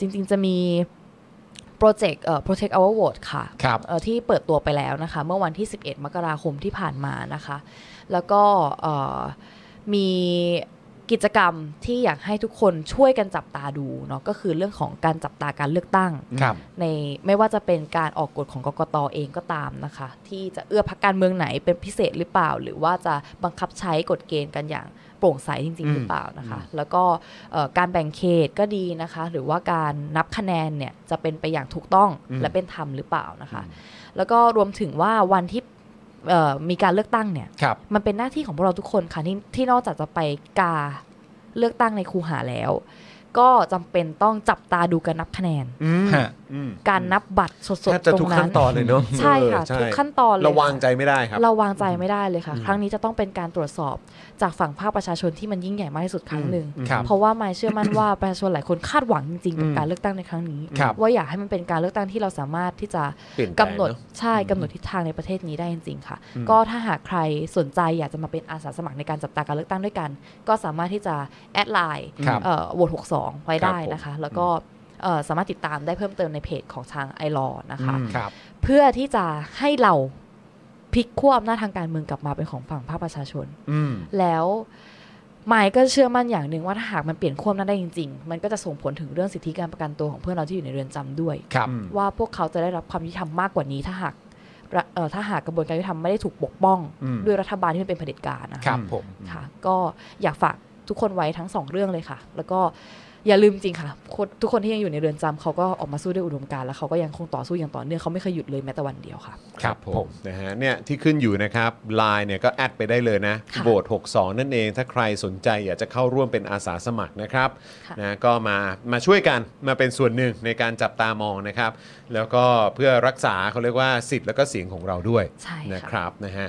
จริงๆ จะมีโปรเจกต์เอ่อ Protect Our Vote ค่ะครับเอ่อที่เปิดตัวไปแล้วนะคะ เมื่อวันที่ 11 มกราคมที่ผ่านมานะคะ แล้วก็เอ่อมีกิจกรรมที่อยากให้ทุกคนช่วยกันจับตาดูเนาะก็คือเรื่องของการจับตาการเลือกตั้ง ครับ ในไม่ว่าจะเป็นการออกกฎของกกตเองก็ตามนะคะ ที่จะเอื้อพักการเมืองไหนเป็นพิเศษหรือเปล่า หรือว่าจะบังคับใช้กฎเกณฑ์กันอย่าง โปร่งใสจริง ๆ หรือเปล่านะคะ แล้วก็เอ่อการแบ่งเขตก็ดีนะคะ หรือว่าการนับคะแนนเนี่ยจะเป็นไปอย่างถูกต้องอืมและเป็นธรรมหรือเปล่านะคะ แล้วก็รวมถึงว่าวันที่เอ่อมีการเลือกตั้งเนี่ยครับมันเป็นหน้าที่ของพวกเราทุกคนค่ะที่ที่นอกจากจะไปกาเลือกตั้งในคูหาแล้ว ก็จำเป็นต้องจับตาดูการนับคะแนนอืมฮะอืมการนับบัตรสดแทบๆจะตรทุกงนั้ขั้นน ตอนเลยเนาะใช่ค่ะเออทุกขั้นตอนเลยเราวางค่ะใจไม่ได้ครับ เราวางใจไม่ได้เลยค่ะอืมครั้งนี้จะต้องเป็นการตรวจสอบจากฝั่งภาคประชาชนที่มันยิ่งใหญ่มากที่สุดครั้งหนึ่งอืมครับ เพราะว่าไม่เชื่อมั่นว่าประชาชนหลายคนคาดหวังจริงๆกับอืมการเลือกตั้งในครั้งนี้ ครับ ว่าอยากให้มันเป็นการเลือกตั้งที่เราสามารถที่จะเปลี่ยนแปลกำงหนดเนอะ ใช่กำหนดทิศทางในประเทศนี้ได้จริงๆค่ะอืมก็ถ้าหากใครสนใจอยากจะมาเป็นอาสาสมัครในการจับตาการเลือกตั้งด้วยกัน ก็สามารถที่จะแอดไลน์ครับเอ่อโหวต62ไว้ได้ครับผมนะคะ แล้วก็เอ่อสามารถติดตามได้เพิ่มเติมในเพจของทางไอรอนะคะอืมครับเพื่อที่จะให้เราพลิกขั้วอำนาจทางการเมืองกลับมาเป็นของฝั่งภาคประชาชนอืมแล้วหมายก็เชื่อมั่นอย่างหนึ่งว่าถ้าหากมันเปลี่ยนขั้วอำนาจได้จริง ๆ มันก็จะส่งผลถึงเรื่องสิทธิการประกันตัวของเพื่อนเราที่อยู่ในเรือนจำด้วยครับอืมว่าพวกเขาจะได้รับความยุติธรรมมากกว่านี้ถ้าหากระเอ่อถ้าหากกระบวนการยุติธรรมไม่ได้ถูกปกป้องอืมด้วยรัฐบาลที่มันเป็นเผด็จการนะคคะรับผมค่ะก็อยากฝาก ทุกคนไว้ทั้งสองเรื่องเลยค่ะ แล้วก็อย่าลืมจริงค่ะคนทุกคนที่ยังอยู่ในเรือนจำเขาก็ออกมาสู้ด้วยอุดมการณ์แล้วเขาก็ยังคงต่อสู้อย่างต่อเนื่องเขาไม่เคยหยุดเลยแม้แต่วันเดียวค่ะ ครับผมนะฮะเนี่ยที่ขึ้นอยู่นะครับไลน์เนี่ยก็แอดไปได้เลยนะค่ะโหวต62 นั่นเอง ถ้าใครสนใจอยากจะเข้าร่วมเป็นอาสาสมัครนะครับค่ะนะก็มามาช่วยกันมาเป็นส่วนหนึ่งในการจับตามองนะครับ แล้วก็เพื่อรักษาเขาเรียกว่าสิทธิ์แล้วก็เสียงของเราด้วยใช่นะคค่ะรับนะฮะ